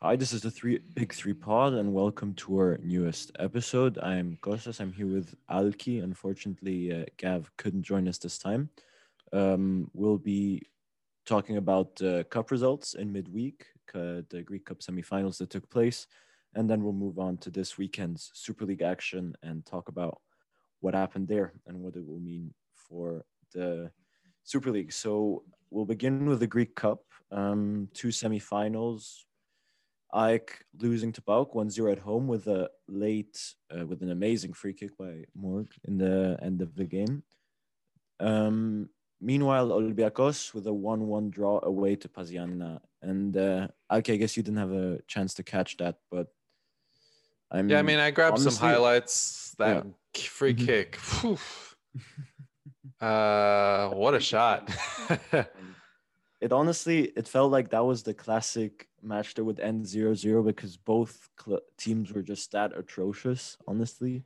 Hi, this is the three big three pod, and welcome to our newest episode. I'm Kostas. I'm here with Alki. Unfortunately, uh, Gav couldn't join us this time. Um, we'll be talking about uh, cup results in midweek, uh, the Greek Cup semifinals that took place, and then we'll move on to this weekend's Super League action and talk about what happened there and what it will mean for the Super League. So we'll begin with the Greek Cup, um, two semifinals Ike losing to PAOK 1-0 at home with a late, uh, with an amazing free kick by Murg in the end of the game. Um, meanwhile, Olympiacos with a 1-1 draw away to PAS Giannina. And uh, Ike, I guess you didn't have a chance to catch that, but I mean, yeah, I mean, I grabbed honestly, some highlights. That yeah. free mm-hmm. kick. uh, what a shot! it honestly, it felt like that was the classic match that would end 0-0 because both cl- teams were just that atrocious honestly.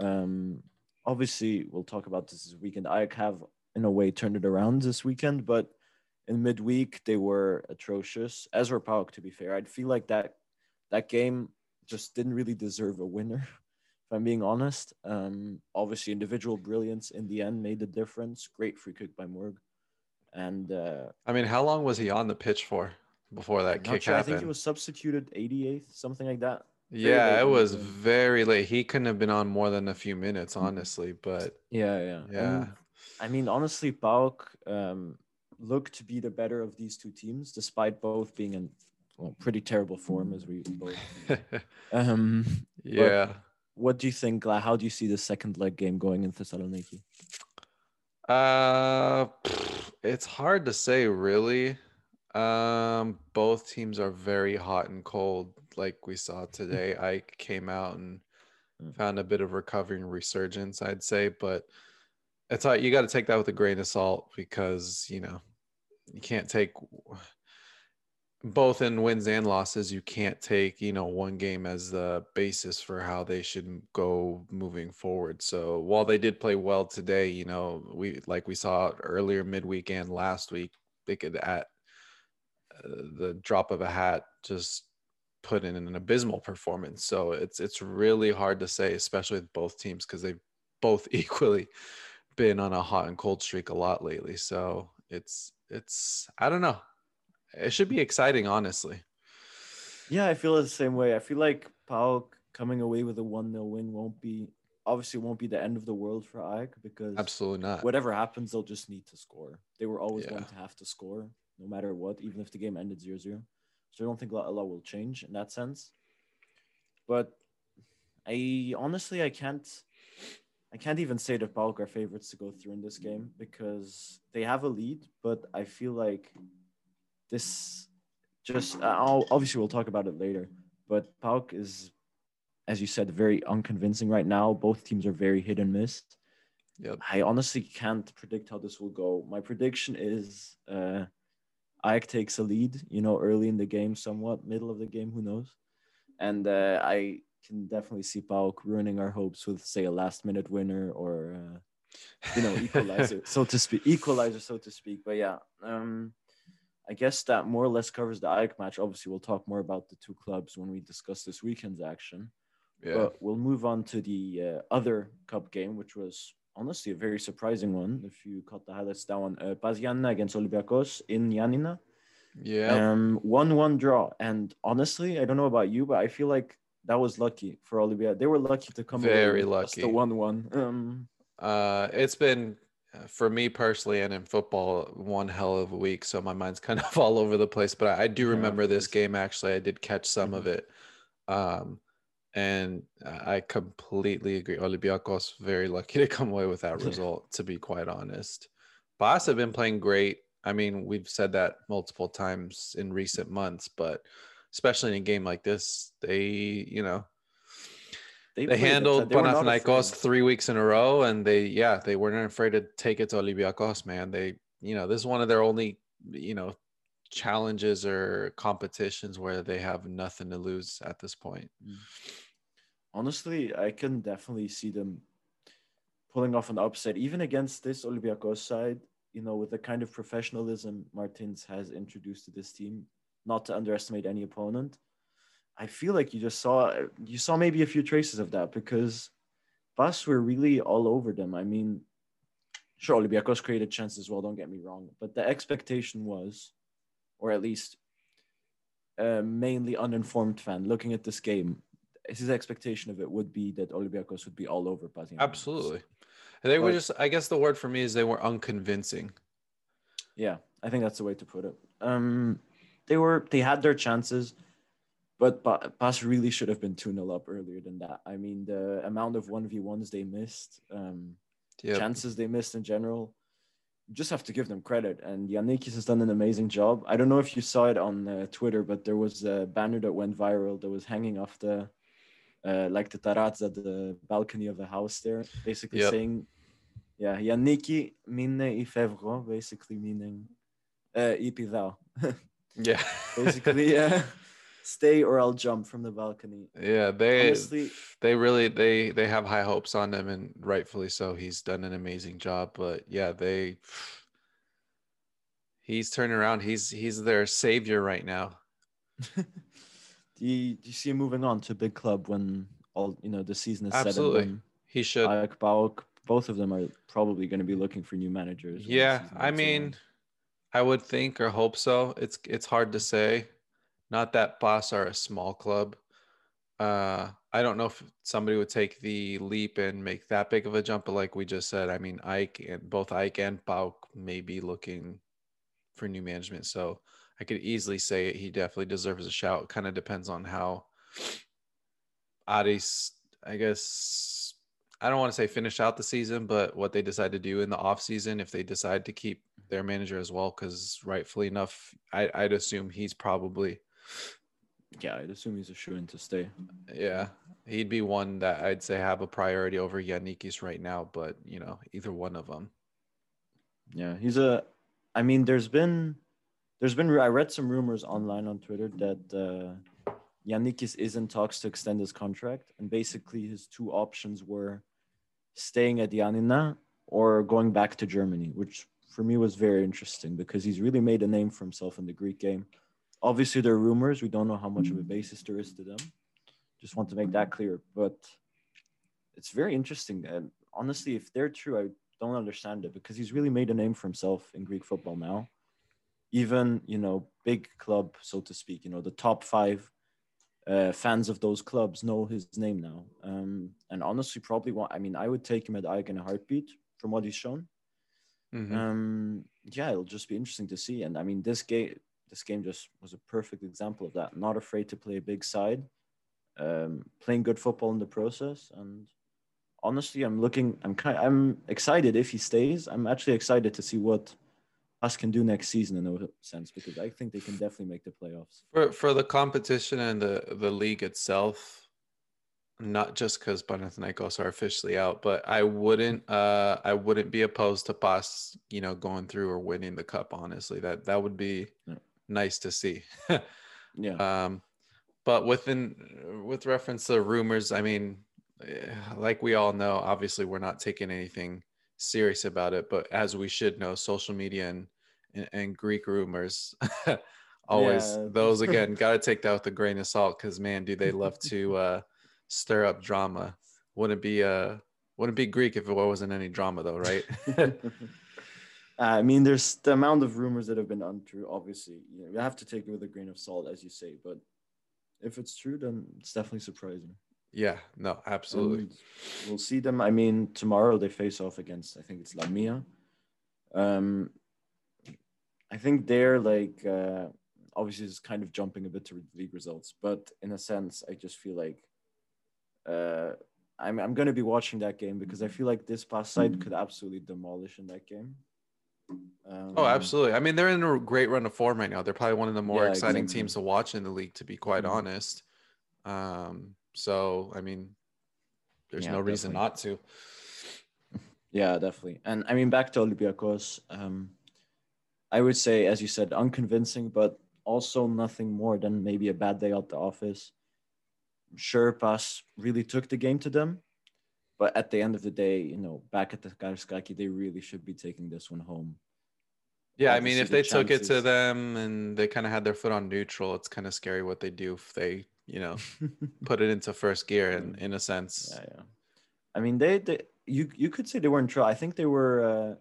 Um obviously we'll talk about this this weekend. I have in a way turned it around this weekend but in midweek they were atrocious. Were PAOK to be fair i'd feel like that that game just didn't really deserve a winner if i'm being honest. Um obviously individual brilliance in the end made the difference. Great free kick by Murg. And uh i mean how long was he on the pitch for before that kick sure. happened. I think he was substituted 88th, something like that. Very yeah, it was very late. He couldn't have been on more than a few minutes, mm-hmm. honestly. But yeah, yeah, yeah. And, I mean, honestly, PAOK um, looked to be the better of these two teams, despite both being in well, pretty terrible form, as we both. um, yeah. What do you think? How do you see the second leg game going in Thessaloniki? Uh, it's hard to say, really. Um, both teams are very hot and cold, like we saw today. Ike came out and mm. found a bit of recovering resurgence, I'd say, but it's like you got to take that with a grain of salt because you know you can't take both in wins and losses. You can't take you know one game as the basis for how they should go moving forward. So while they did play well today, you know we like we saw earlier midweek and last week, they could at the drop of a hat just put in an abysmal performance. So it's it's really hard to say, especially with both teams, because they've both equally been on a hot and cold streak a lot lately. So it's it's I don't know. It should be exciting, honestly. Yeah, I feel the same way. I feel like PAOK coming away with a one 0 win won't be obviously won't be the end of the world for Ike because absolutely not. Whatever happens, they'll just need to score. They were always yeah. going to have to score no matter what, even if the game ended 0 0. So I don't think a lot will change in that sense. But I honestly I can't I can't even say that PAOK are favorites to go through in this game because they have a lead, but I feel like this just I'll, obviously we'll talk about it later. But PAOK is, as you said, very unconvincing right now. Both teams are very hit and miss. Yep. I honestly can't predict how this will go. My prediction is uh, Ike takes a lead, you know, early in the game, somewhat middle of the game, who knows? And uh, I can definitely see PAOK ruining our hopes with, say, a last minute winner or, uh, you know, equalizer, so to speak, equalizer, so to speak. But yeah, um, I guess that more or less covers the Ike match. Obviously, we'll talk more about the two clubs when we discuss this weekend's action. Yeah. But we'll move on to the uh, other cup game, which was honestly a very surprising one. If you caught the highlights, that one, uh, PAS Giannina against Olympiacos in Giannina. Yeah. Um, one-one draw, and honestly, I don't know about you, but I feel like that was lucky for Olympia. They were lucky to come. Very lucky. The one-one. Um, uh, it's been uh, for me personally, and in football, one hell of a week. So my mind's kind of all over the place. But I, I do remember yeah, this game. Actually, I did catch some mm-hmm. of it. Um, and I completely agree. Olympiacos very lucky to come away with that result, to be quite honest. PAS have been playing great. I mean, we've said that multiple times in recent months, but especially in a game like this, they, you know, they, they handled Panathinaikos three weeks in a row, and they, yeah, they weren't afraid to take it to Olympiacos, man. They, you know, this is one of their only, you know, challenges or competitions where they have nothing to lose at this point. Mm honestly, I can definitely see them pulling off an upset, even against this Olympiacos side. You know, with the kind of professionalism Martins has introduced to this team, not to underestimate any opponent. I feel like you just saw you saw maybe a few traces of that because PAS were really all over them. I mean, sure, Olympiacos created chances as well. Don't get me wrong, but the expectation was, or at least a mainly uninformed fan looking at this game, his expectation of it would be that Olympiacos would be all over Pazin. Absolutely. They were just, I guess the word for me is they were unconvincing. Yeah, I think that's the way to put it. Um, they were, they had their chances, but PAS really should have been 2 0 up earlier than that. I mean, the amount of 1v1s they missed, um, yep. chances they missed in general, just have to give them credit. And Giannikis has done an amazing job. I don't know if you saw it on uh, Twitter, but there was a banner that went viral that was hanging off the uh, like the tarazza, the balcony of the house there, basically yep. saying, yeah, Yanniki mine i fevro, basically meaning uh, ipidao. yeah. basically, yeah. Stay or I'll jump from the balcony. Yeah, they Honestly, they really they they have high hopes on him and rightfully so. He's done an amazing job, but yeah, they he's turning around. He's he's their savior right now. Do you, do you see him moving on to a big club when all you know the season is Absolutely. set? He should. AEK, PAOK, both of them are probably going to be looking for new managers. Yeah, I mean, I would think or hope so. It's it's hard to say. Not that PAS are a small club. Uh, I don't know if somebody would take the leap and make that big of a jump, but like we just said, I mean, AEK and both AEK and PAOK may be looking for new management. So I could easily say he definitely deserves a shout. Kind of depends on how Aris, I guess, I don't want to say finish out the season, but what they decide to do in the off season, if they decide to keep mm-hmm. their manager as well, because rightfully enough, I, I'd assume he's probably. Yeah, I'd assume he's a shoe in to stay. Yeah, he'd be one that I'd say have a priority over Giannikis right now, but you know, either one of them. Yeah, he's a. I mean, there's been there's been I read some rumors online on Twitter that uh, Giannikis is in talks to extend his contract, and basically his two options were staying at Giannina or going back to Germany, which for me was very interesting because he's really made a name for himself in the Greek game. Obviously, there are rumors. We don't know how much of a basis there is to them. Just want to make that clear. But it's very interesting. And honestly, if they're true, I don't understand it because he's really made a name for himself in Greek football now even you know big club so to speak you know the top five uh, fans of those clubs know his name now. Um, and honestly probably want i mean i would take him at AEK in a heartbeat from what he's shown. Mm-hmm. um, yeah it'll just be interesting to see. And i mean this game this game just was a perfect example of that. Not afraid to play a big side um, playing good football in the process. And honestly i'm looking i'm kind i'm excited if he stays. I'm actually excited to see what us can do next season in a sense because I think they can definitely make the playoffs. For for the competition and the the league itself, not just because Panathinaikos are officially out, but I wouldn't uh I wouldn't be opposed to PAS, you know, going through or winning the cup. Honestly, that that would be nice to see. yeah. Um, but within with reference to rumors, I mean, eh, like we all know, obviously we're not taking anything serious about it. But as we should know, social media and and, and Greek rumors always those again got to take that with a grain of salt because man, do they love to uh, stir up drama? Wouldn't be uh wouldn't be Greek if it wasn't any drama though, right? I mean, there's the amount of rumors that have been untrue. Obviously, you, know, you have to take it with a grain of salt, as you say. But if it's true, then it's definitely surprising. Yeah, no, absolutely. And we'll see them. I mean, tomorrow they face off against I think it's Lamia. Um, I think they're like uh, obviously it's kind of jumping a bit to league results, but in a sense, I just feel like uh, I'm I'm gonna be watching that game because I feel like this PAS side could absolutely demolish in that game. Um, oh, absolutely. I mean, they're in a great run of form right now. They're probably one of the more yeah, exciting exactly. teams to watch in the league, to be quite mm-hmm. honest. Um, so, I mean, there's yeah, no reason not to. Yeah, definitely. And I mean, back to Olympiacos, um, I would say, as you said, unconvincing, but also nothing more than maybe a bad day at the office. Sure, PAS really took the game to them, but at the end of the day, you know, back at the Karaiskaki, they really should be taking this one home. Yeah, I mean, if the they chances... took it to them and they kind of had their foot on neutral, it's kind of scary what they do if they you know, put it into first gear in, in a sense. Yeah, yeah. I mean, they, they you you could say they were in trouble. I think they were. Uh,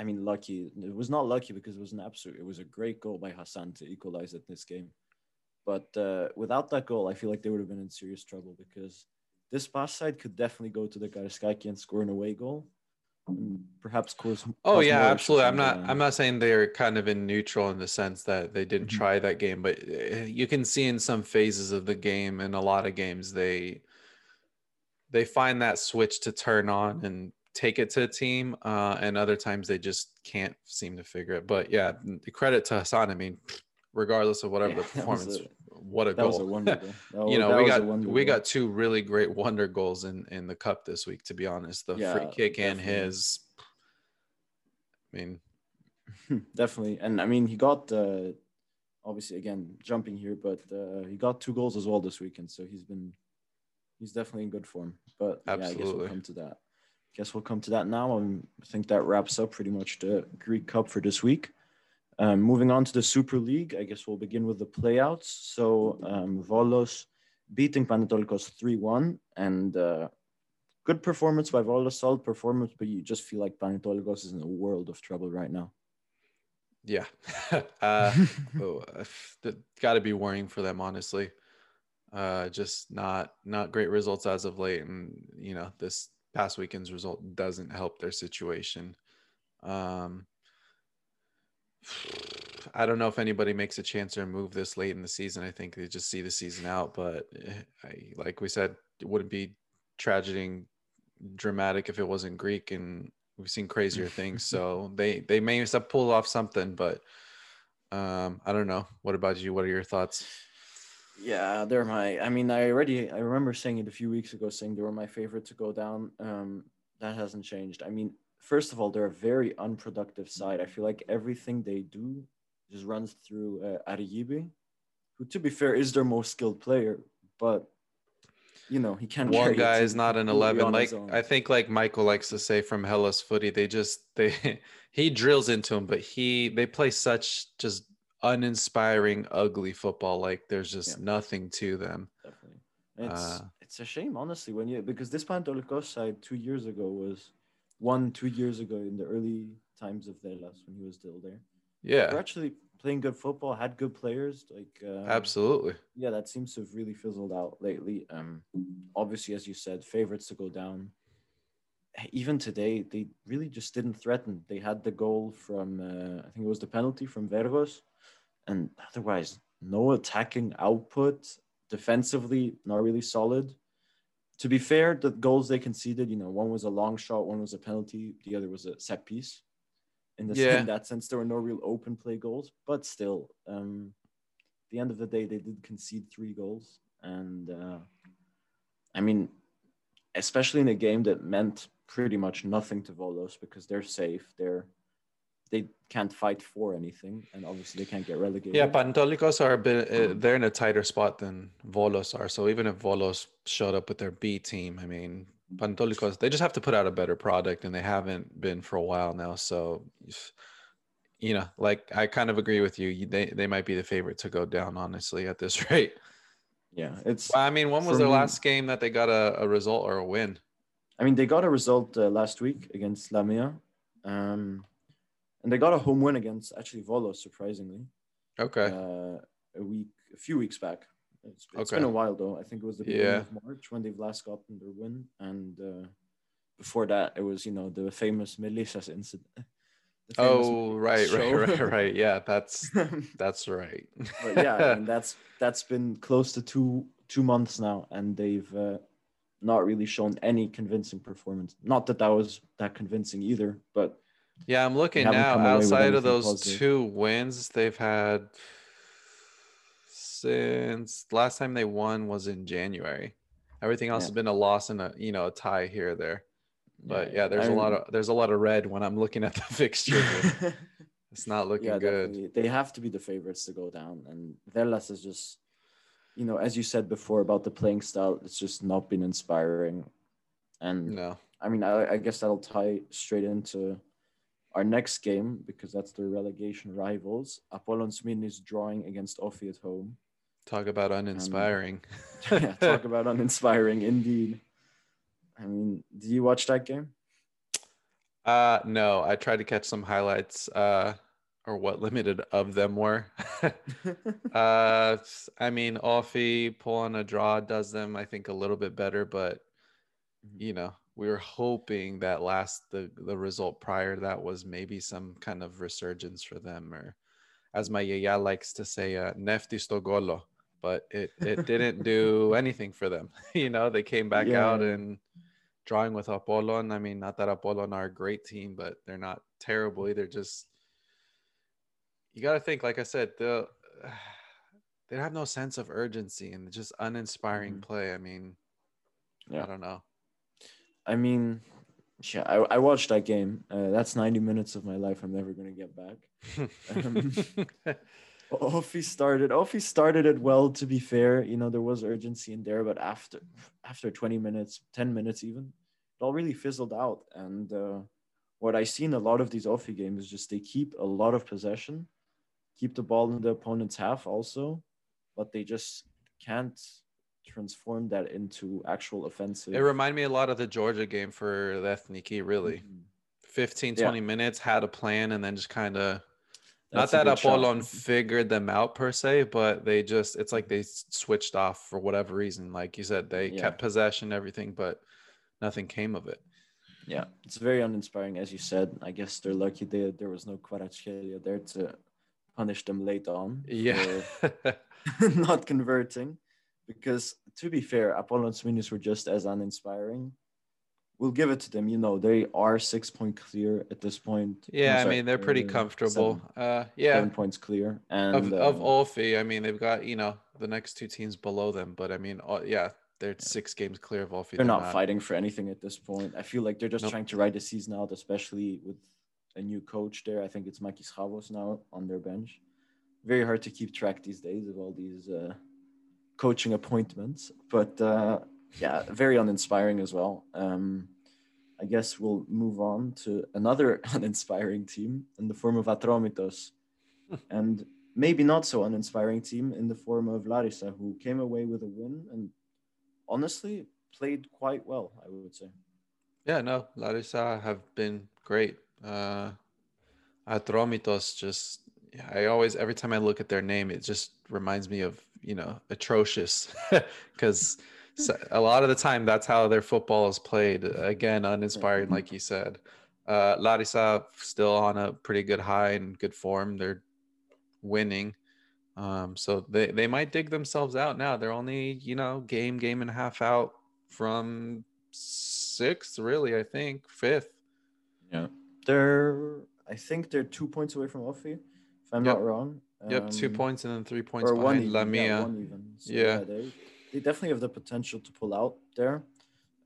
I mean, lucky. It was not lucky because it was an absolute. It was a great goal by Hassan to equalize at this game. But uh, without that goal, I feel like they would have been in serious trouble because this PAS side could definitely go to the Karaiskaki and score an away goal. And perhaps cause. Oh cause yeah, absolutely. I'm not. the- I'm not saying they're kind of in neutral in the sense that they didn't Mhm. try that game, but uh, you can see in some phases of the game and a lot of games they they find that switch to turn on and take it to a team, uh, and other times they just can't seem to figure it. But yeah, the credit to Hassan. I mean, regardless of whatever Yeah, the performance, a- what a a goal! wonder. That you know, we got we got two really great wonder goals in in the cup this week. To be honest, the free Yeah, kick and his. I mean, definitely. And I mean, he got uh, obviously again jumping here, but uh, he got two goals as well this weekend. So he's been he's definitely in good form. But yeah, I guess Absolutely. we'll come to that. Guess we'll come to that now. Um, I think that wraps up pretty much the Greek Cup for this week. Um, moving on to the Super League, I guess we'll begin with the playouts. So um, Volos beating Panetolikos 3-1 and uh, good performance by Volos, solid performance, but you just feel like Panetolikos is in a world of trouble right now. Yeah. uh, oh, got to be worrying for them, honestly. Uh, just not not great results as of late, and you know this past weekend's result doesn't help their situation. Um, I don't know if anybody makes a chance or move this late in the season. I think they just see the season out, but eh, I, like we said, it wouldn't be tragedy dramatic if it wasn't Greek, and we've seen crazier things. So they they may have pulled off something, but um, I don't know. What about you? What are your thoughts? Yeah, they're my. I mean, I already. I remember saying it a few weeks ago, saying they were my favorite to go down. Um, that hasn't changed. I mean, first of all, they're a very unproductive side. I feel like everything they do just runs through uh, Ariyibi, who, to be fair, is their most skilled player, but you know he can't. One guy is not an eleven. Like. I think, like Michael likes to say from Hellas Footy, they just they he drills into him, but he they play such just uninspiring, ugly football. Like there's just Yeah. nothing to them. definitely. It's Uh, it's a shame, honestly, when you because this Panetolikos side two years ago was one two years ago in the early times of Velas when he was still there. Yeah, We're actually playing good football, had good players. Like um, absolutely. yeah, that seems to have really fizzled out lately. Um, obviously, as you said, favorites to go down. Even today, they really just didn't threaten. They had the goal from uh, I think it was the penalty from Vergos, and otherwise no attacking output. Defensively, not really solid. To be fair, the goals they conceded, you know, one was a long shot, one was a penalty, the other was a set piece. In, the, Yeah. in that sense, there were no real open play goals, but still, um, at the end of the day, they did concede three goals, and uh, I mean, especially in a game that meant pretty much nothing to Volos because they're safe, they're they can't fight for anything, and obviously they can't get relegated. Yeah, Panetolikos are a bit. Uh, they're in a tighter spot than Volos are. So even if Volos showed up with their B team, I mean, Panetolikos they just have to put out a better product, and they haven't been for a while now. So, you know, like I kind of agree with you. They they might be the favorite to go down, honestly, at this rate. yeah, it's. I mean, when was their me- last game that they got a, a result or a win? I mean, they got a result uh, last week against Lamia, um, and they got a home win against actually Volos, surprisingly. Okay. uh, a week, a few weeks back. It's, it's Okay. been a while though. I think it was the beginning Yeah. of March when they've last gotten their win, and uh, before that, it was you know the famous Melissas incident. oh, right, right, right, right. Yeah, that's that's right. but yeah, I mean, that's that's been close to two two months now, and they've uh, not really shown any convincing performance. Not that that was that convincing either, but Yeah, I'm looking now. come away with Outside of those positive. two wins, they've had since last time they won was in January. Everything else Yeah. has been a loss and a you know a tie here or there. But yeah, there's a a lot of there's a lot of red when I'm looking at the fixture. it's not looking yeah, good. definitely. They have to be the favorites to go down, and Velas is just, you know, as you said before about the playing style, it's just not been inspiring. And No. I mean, I, I guess that'll tie straight into our next game because that's the relegation rivals. Apollon Smyrna is drawing against OFI at home. Talk about uninspiring. Um, yeah, talk about uninspiring, indeed. I mean, did you watch that game? Uh, no, I tried to catch some highlights. Uh, or what limited of them were. uh, I mean, OFI pulling a draw does them, I think, a little bit better, but mm-hmm. you know, we were hoping that last the the result prior to that was maybe some kind of resurgence for them, or as my yaya likes to say, uh, "nefti stogolo," but it it didn't do anything for them. you know, they came back yeah. out and drawing with Apollon. I mean, not that Apollon are a great team, but they're not terrible either. Just you got to think, like I said, the they have no sense of urgency and just uninspiring mm-hmm. play. I mean, yeah. I don't know. I mean, yeah, I, I watched that game. Uh, that's 90 minutes of my life I'm never going to get back. um, OFI started. OFI started it well. To be fair, you know there was urgency in there, but after after 20 minutes, 10 minutes even, it all really fizzled out. And uh, what I see in a lot of these OFI games is just they keep a lot of possession, keep the ball in the opponent's half also, but they just can't transform that into actual offensive. It reminded me a lot of the Georgia game for the Ethniki, really. Mm-hmm. 15, 20 yeah. minutes, had a plan, and then just kind of not that Apollon figured them out per se, but they just it's like they switched off for whatever reason. Like you said, they yeah. kept possession, everything, but nothing came of it. Yeah, it's very uninspiring, as you said. I guess they're lucky they, there was no Kvaratskhelia there to punish them late on. Yeah, not converting, because to be fair, Apollon's minutes were just as uninspiring we'll give it to them. You know, they are six point clear at this point. Yeah, sorry, I mean they're pretty comfortable. Seven, uh, yeah, seven points clear. And of, uh, of OFI, I mean they've got you know the next two teams below them, but I mean, uh, yeah, they're yeah. six games clear of OFI. They're, they're not, not, fighting for anything at this point. I feel like they're just nope. trying to ride the season out, especially with a new coach there. I think it's Makis Chavos now on their bench. Very hard to keep track these days of all these uh, coaching appointments, but uh, yeah, very uninspiring as well. Um, I guess we'll move on to another uninspiring team in the form of Atromitos, and maybe not so uninspiring team in the form of Larissa, who came away with a win and honestly played quite well, I would say. Yeah, no, Larissa have been great. Uh, Atromitos just, I always, every time I look at their name, it just reminds me of, you know, atrocious because. a lot of the time that's how their football is played. Again uninspiring mm-hmm. like you said. Uh larissa still on a pretty good high and good form. They're winning. Um so they they might dig themselves out now. They're only you know game game and a half out from sixth really i think. Fifth. Yeah. They're i think they're two points away from OFI if i'm yep. not wrong Yep, two um, points and then three points behind Lamia. Yeah, so yeah. yeah they, they definitely have the potential to pull out there,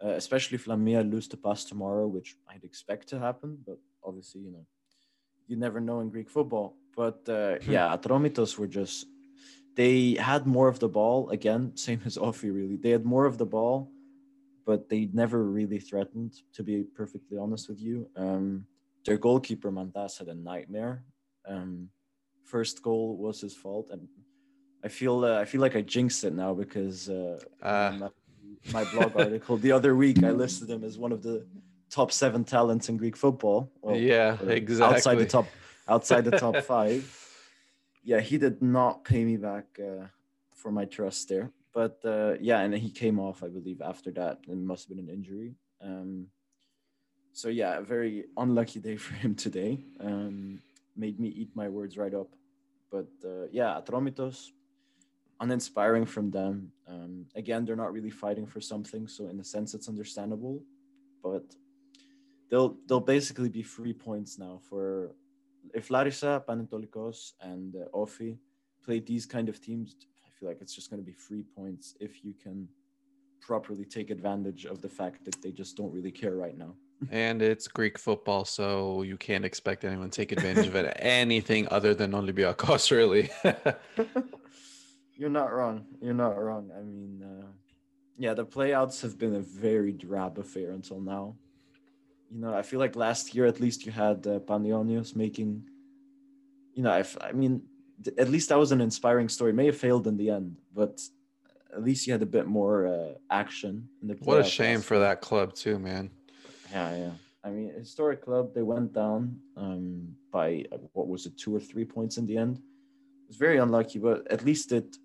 uh, especially if Lamia lose the PAS tomorrow, which I'd expect to happen. But obviously, you know, you never know in Greek football. But uh, hmm. yeah, Atromitos were just they had more of the ball again, same as OFI. Really, they had more of the ball, but they never really threatened. To be perfectly honest with you, um, their goalkeeper Mantas had a nightmare. Um, first goal was his fault, and I feel uh, I feel like I jinxed it now because uh, uh. My, my, blog article the other week I listed him as one of the top seven talents in Greek football. Well, yeah, exactly. Outside the top, outside the top five. Yeah, he did not pay me back uh, for my trust there. But uh, yeah, and he came off, I believe, after that. It must have been an injury. Um, so yeah, a very unlucky day for him today. Um, made me eat my words right up. But uh, yeah, Atromitos, uninspiring from them. Um, again, they're not really fighting for something, so in a sense, it's understandable. But they'll they'll basically be free points now for if Larissa, Panetolikos, and uh, OFI play these kind of teams. I feel like it's just going to be free points if you can properly take advantage of the fact that they just don't really care right now. And it's Greek football, so you can't expect anyone to take advantage of it anything other than Olympiacos, really. You're not wrong. You're not wrong. I mean, uh, yeah, the playouts have been a very drab affair until now. You know, I feel like last year at least you had uh, Panionios making, you know, if, I mean, at least that was an inspiring story. May have failed in the end, but at least you had a bit more uh, action in the. What a shame for that club too, man. Yeah, yeah. I mean, historic club. They went down um, by uh, what was it, two or three points in the end. It was very unlucky, but at least it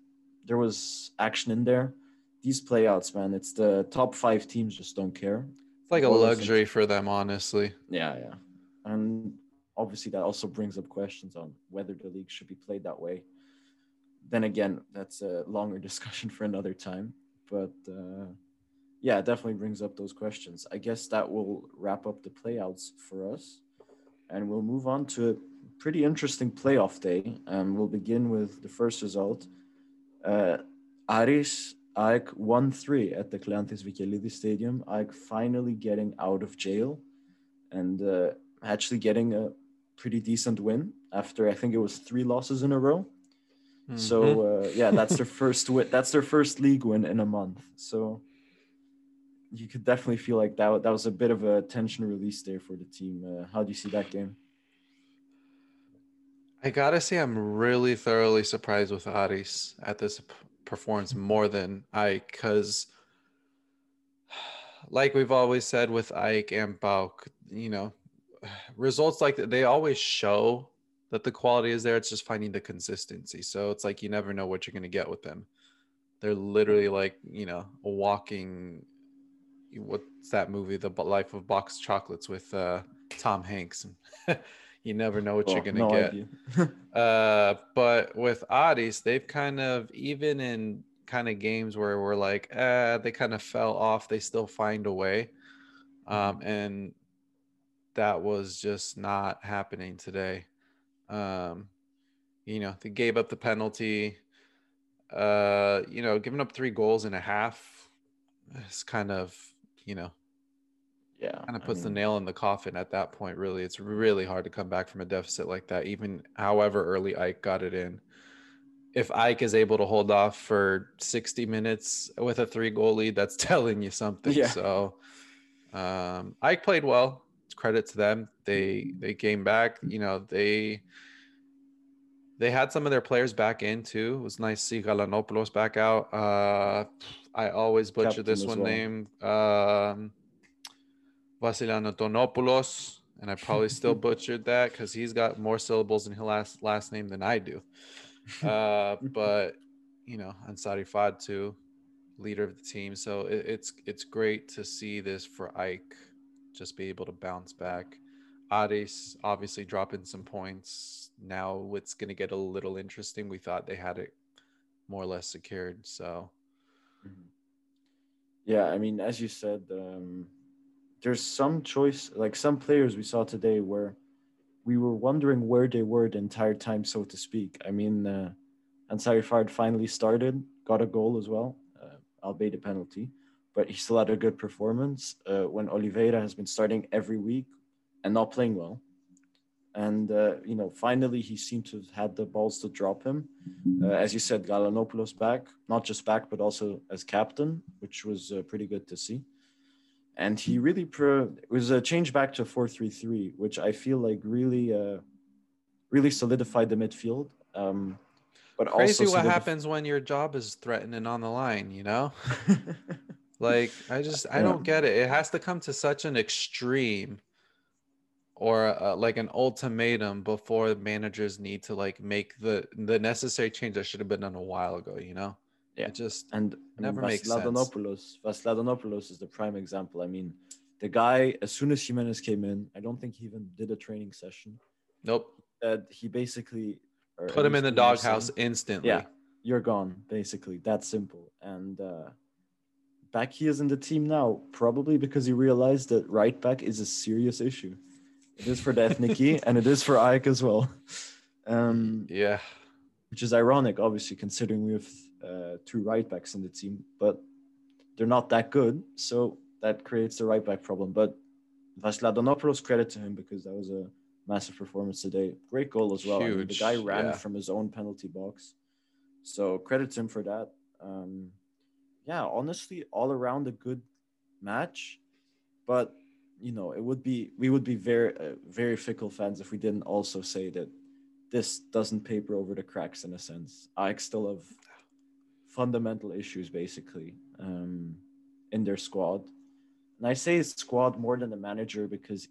there was action in there. These playouts, man, it's the top five teams just don't care. It's like a luxury for them, honestly. Yeah, yeah, and obviously that also brings up questions on whether the league should be played that way. Then again, that's a longer discussion for another time. But uh, yeah, it definitely brings up those questions. I guess that will wrap up the playouts for us. And we'll move on to a pretty interesting playoff day. And we'll begin with the first result. Uh, Aris AEK won 3 at the Kleanthis Vikelidis Stadium. AEK finally getting out of jail and uh, actually getting a pretty decent win after I think it was three losses in a row. Mm-hmm. So uh, yeah, that's their first win. That's their first league win in a month. So you could definitely feel like that that was a bit of a tension release there for the team. Uh, how do you see that game? I gotta say, I'm really thoroughly surprised with Aris at this performance more than Ike, because like we've always said with Ike and PAOK, you know, results like that they always show that the quality is there. It's just finding the consistency. So it's like you never know what you're gonna get with them. They're literally like you know walking. What's that movie? The Life of Box Chocolates with uh, Tom Hanks. you never know what oh, you're gonna no get. uh, but with Aris, they've kind of even in kind of games where we're like, eh, they kind of fell off. They still find a way, um, mm-hmm. and that was just not happening today. Um, you know, they gave up the penalty. Uh, you know, giving up three goals and a half is kind of, you know, yeah, kind of puts I mean, the nail in the coffin at that point. Really, it's really hard to come back from a deficit like that, even however early AEK got it in. If Ike is able to hold off for 60 minutes with a three goal lead, that's telling you something. Yeah. So, um, AEK played well It's credit to them. They they came back. You know they they had some of their players back in too. It was nice to see Galanopoulos back out. Uh, I always butcher Captain this one well. name. Um, Vasiliano and I probably still butchered that because he's got more syllables in his last last name than I do. Uh, but you know, Ansarifard too, leader of the team. So it, it's it's great to see this for Ike, just be able to bounce back. Aris obviously dropping some points. Now it's going to get a little interesting. We thought they had it more or less secured. So, mm-hmm. yeah, I mean, as you said, um, there's some choice, like some players we saw today where we were wondering where they were the entire time, so to speak. I mean, uh, Ansarifard finally started, got a goal as well, uh, albeit a penalty but he still had a good performance uh, when Oliveira has been starting every week and not playing well. And, uh, you know, finally he seemed to have had the balls to drop him. Uh, as you said, Galanopoulos back, not just back, but also as captain, which was uh, pretty good to see. And he really pro- it was a change back to 4 3 3, which I feel like really, uh, really solidified the midfield. Um, but Crazy also what happens when your job is threatening on the line, you know? Like I just I don't get it. It has to come to such an extreme or uh, like an ultimatum before managers need to like make the the necessary change that should have been done a while ago, you know? Yeah. It just and never makes sense. Vasilantonopoulos is the prime example. I mean, the guy as soon as Jimenez came in, I don't think he even did a training session. Nope. Uh, he basically put him in the doghouse instantly. Yeah, you're gone. Basically, that simple. And uh, back he is in the team now, probably because he realized that right back is a serious issue. It is for Ethniki and it is for AEK as well. Um, yeah. Which is ironic, obviously, considering we have uh, two right backs in the team, but they're not that good. So that creates the right back problem. But Vasilantonopoulos, credit to him because that was a massive performance today. Great goal as well. I mean, the guy ran yeah. from his own penalty box. So credit to him for that. Um, yeah, honestly, all around a good match. But you know, it would be we would be very uh, very fickle fans if we didn't also say that this doesn't paper over the cracks in a sense. I still have fundamental issues basically um, in their squad. And I say squad more than the manager because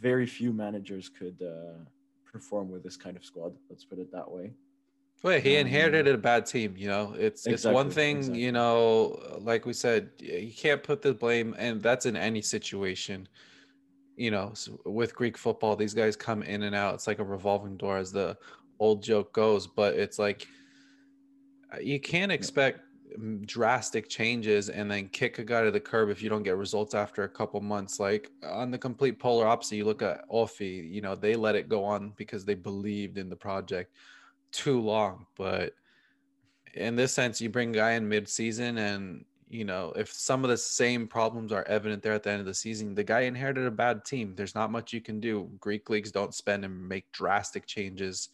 very few managers could uh, perform with this kind of squad. Let's put it that way. Well, he inherited um, a bad team. You know, it's exactly, it's one thing. Exactly. You know, uh, like we said, you can't put the blame, and that's in any situation. You know, with Greek football, these guys come in and out. It's like a revolving door, as the old joke goes. But it's like uh, you can't expect mm, drastic changes and then kick a guy to the curb if you don't get results after a couple months. Like on the complete polar opposite, you look at Ofi, you know, they let it go on because they believed in the project too long. But in this sense, you bring a guy in mid season and you know, if some of the same problems are evident there at the end of the season, the guy inherited a bad team. There's not much you can do. Greek leagues don't spend and make drastic changes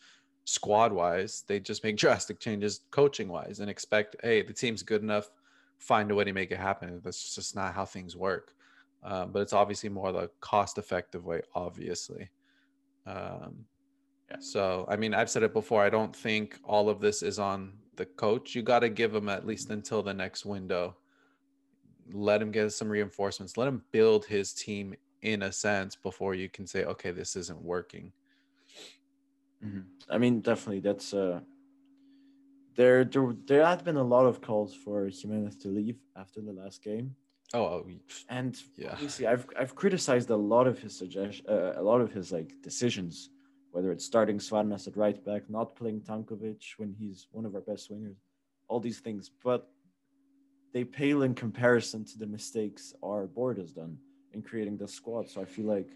squad wise. They just make drastic changes coaching wise and expect, hey, the team's good enough, find a way to make it happen. That's just not how things work. Um, but it's obviously more the cost effective way, obviously. Um, yeah. So, I mean, I've said it before. I don't think all of this is on the coach. You got to give him at least until the next window. Let him get some reinforcements. Let him build his team in a sense before you can say, okay, this isn't working. Mm-hmm. I mean, definitely, that's uh, there. There, there had been a lot of calls for Jimenez to leave after the last game. Oh, oh and yeah. Obviously, I've I've criticized a lot of his suggestion, uh, a lot of his like decisions, whether it's starting Svarnas at right back, not playing Tankovic when he's one of our best swingers, all these things, but they pale in comparison to the mistakes our board has done in creating the squad. So I feel like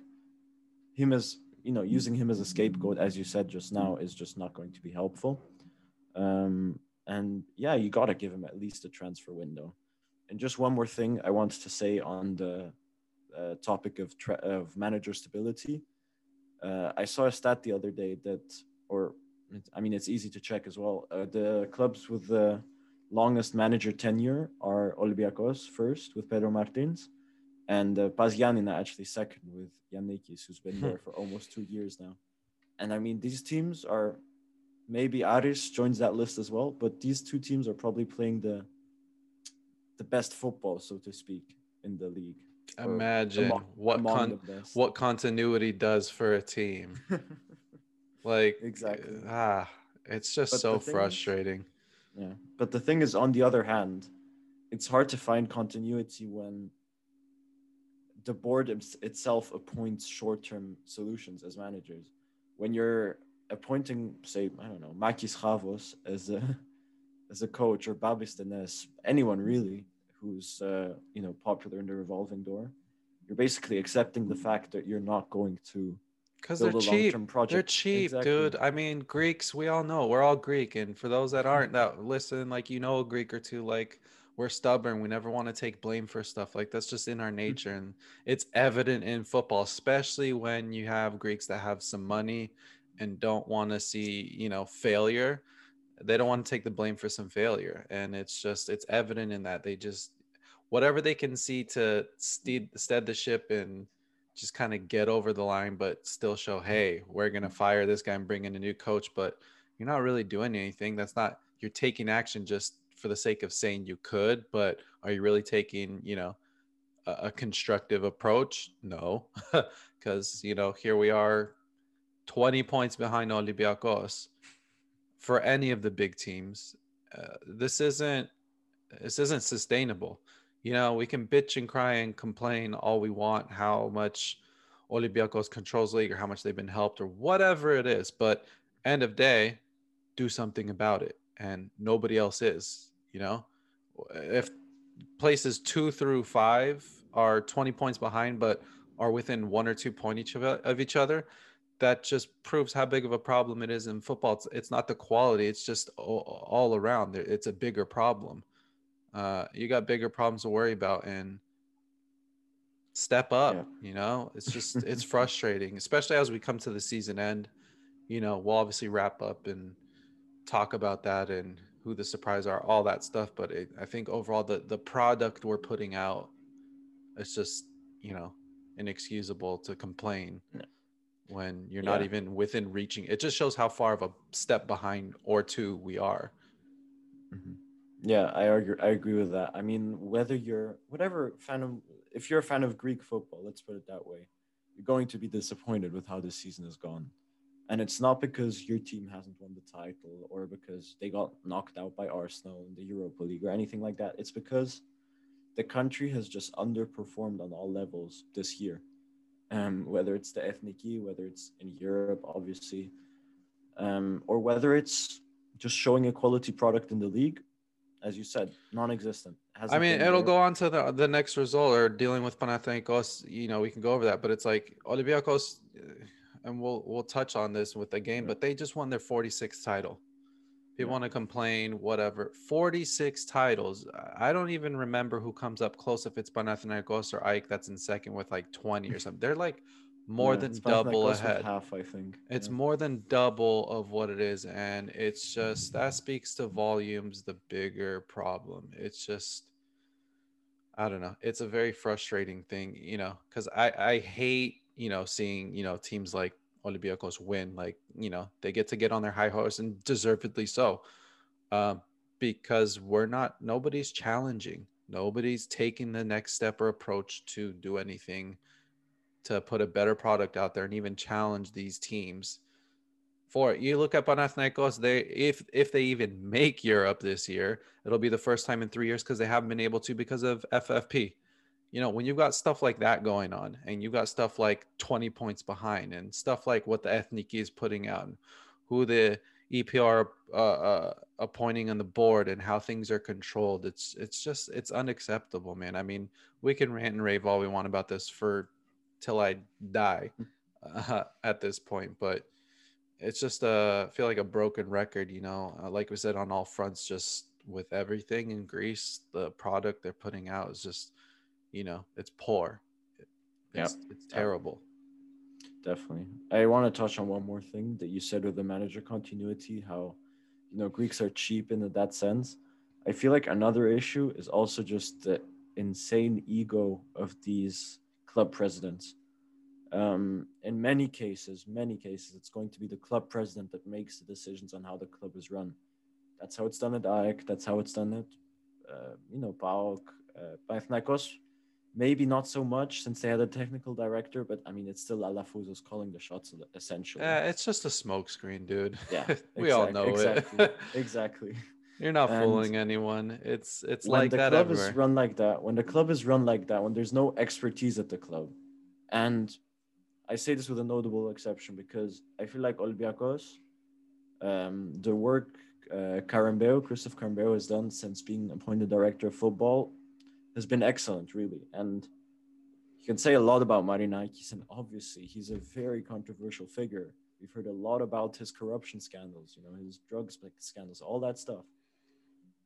him as you know, using him as a scapegoat, as you said just now, is just not going to be helpful. Um, and yeah, you got to give him at least a transfer window. And just one more thing I wanted to say on the uh, topic of tra- of manager stability. Uh, I saw a stat the other day that, or I mean, it's easy to check as well. Uh, the clubs with the longest manager tenure are Olympiacos first with Pedro Martins, and uh, PAS actually second with Giannikis, who's been there for almost two years now. And I mean, these teams are maybe Aris joins that list as well, but these two teams are probably playing the the best football, so to speak, in the league. Imagine among, what among con- what continuity does for a team. like exactly. Ah, it's just but so frustrating. Is, yeah, but the thing is, on the other hand, it's hard to find continuity when the board itself appoints short-term solutions as managers. When you're appointing, say, I don't know, Makis Chavos as a as a coach or Babis Tennes, anyone really who's uh, you know popular in the revolving door, you're basically accepting the fact that you're not going to because they're cheap. They're cheap, exactly. dude. I mean, Greeks, we all know we're all Greek, and for those that aren't that listen, like you know a Greek or two, like we're stubborn we never want to take blame for stuff like that's just in our mm-hmm. nature and it's evident in football especially when you have greeks that have some money and don't want to see you know failure they don't want to take the blame for some failure and it's just it's evident in that they just whatever they can see to stead, stead the ship and just kind of get over the line but still show hey we're going to fire this guy and bring in a new coach but you're not really doing anything. That's not you're taking action just for the sake of saying you could, but are you really taking, you know, a, a constructive approach? No, because, you know, here we are 20 points behind Olympiacos for any of the big teams. Uh, this isn't this isn't sustainable. You know, we can bitch and cry and complain all we want how much Olympiacos controls league or how much they've been helped or whatever it is, but end of day, do something about it. And nobody else is you know if places two through five are 20 points behind but are within one or two point each of, of each other that just proves how big of a problem it is in football it's, it's not the quality it's just all, all around it's a bigger problem uh, you got bigger problems to worry about and step up yeah. you know it's just it's frustrating especially as we come to the season end you know we'll obviously wrap up and talk about that and who the surprise are, all that stuff. But it, I think overall, the the product we're putting out, it's just you know inexcusable to complain. When you're not even within reaching. It just shows how far of a step behind or two we are. Mhm. Yeah, I argue. I agree with that. I mean, whether you're whatever fan of, if you're a fan of Greek football, let's put it that way, you're going to be disappointed with how this season has gone, and it's not because your team hasn't won the title or because they got knocked out by Arsenal in the Europa League or anything like that. It's because the country has just underperformed on all levels this year, um, whether it's the Ethniki, whether it's in Europe, obviously, um, or whether it's just showing a quality product in the league as you said, non-existent. I Hasn't mean, it'll there. go on to the the next result or dealing with Panathinaikos. You know, we can go over that, but it's like Olympiacos, and we'll we'll touch on this with the game. But they just won their 46th title. People Yeah. want to complain, whatever. 46 titles. I don't even remember who comes up close if it's Panathinaikos or AEK that's in second with like 20 or something. They're like more Yeah, than double ahead. Half, I think. It's Yeah. more than double of what it is. And it's just that speaks to volumes, the bigger problem. It's just, I don't know. It's a very frustrating thing, you know, because I, I hate, you know, seeing, you know, teams like Olympiacos win. Like, you know, they get to get on their high horse and deservedly so. Um, because we're not, nobody's challenging. Nobody's taking the next step or approach to do anything to put a better product out there and even challenge these teams for it. You look at Panathinaikos, they if if they even make Europe this year, it'll be the first time in three years because they haven't been able to because of FFP. You know, when you've got stuff like that going on, and you've got stuff like 20 points behind, and stuff like what the ethnic is putting out, and who the EPO uh, uh, appointing on the board, and how things are controlled, it's it's just it's unacceptable, man. I mean, we can rant and rave all we want about this for till I die uh, at this point, but it's just uh, I feel like a broken record, you know. Uh, like we said on all fronts, just with everything in Greece, the product they're putting out is just, you know, it's poor. It- It's, it's terrible. Definitely. I want to touch on one more thing that you said with the manager continuity, how you know Greeks are cheap in that sense. I feel like another issue is also just the insane ego of these club presidents. Um, in many cases, many cases, it's going to be the club president that makes the decisions on how the club is run. That's how it's done at AEK. That's how it's done at, uh, you know, PAOK, uh, Panathinaikos. Maybe not so much since they had a technical director, but I mean, it's still Alafouzos calling the shots essentially. Uh, it's just a smokescreen, dude. yeah, we all know exactly, it. exactly. You're not And fooling anyone. It's it's when like the that club everywhere. is run like that, when the club is run like that, when there's no expertise at the club, and I say this with a notable exception because I feel like Olympiacos, um, the work uh, Karembeu, Christoph Karembeu has done since being appointed director of football has been excellent, really. And you can say a lot about Marinakis, and obviously he's a very controversial figure. We've heard a lot about his corruption scandals, you know, his drugs scandals, all that stuff.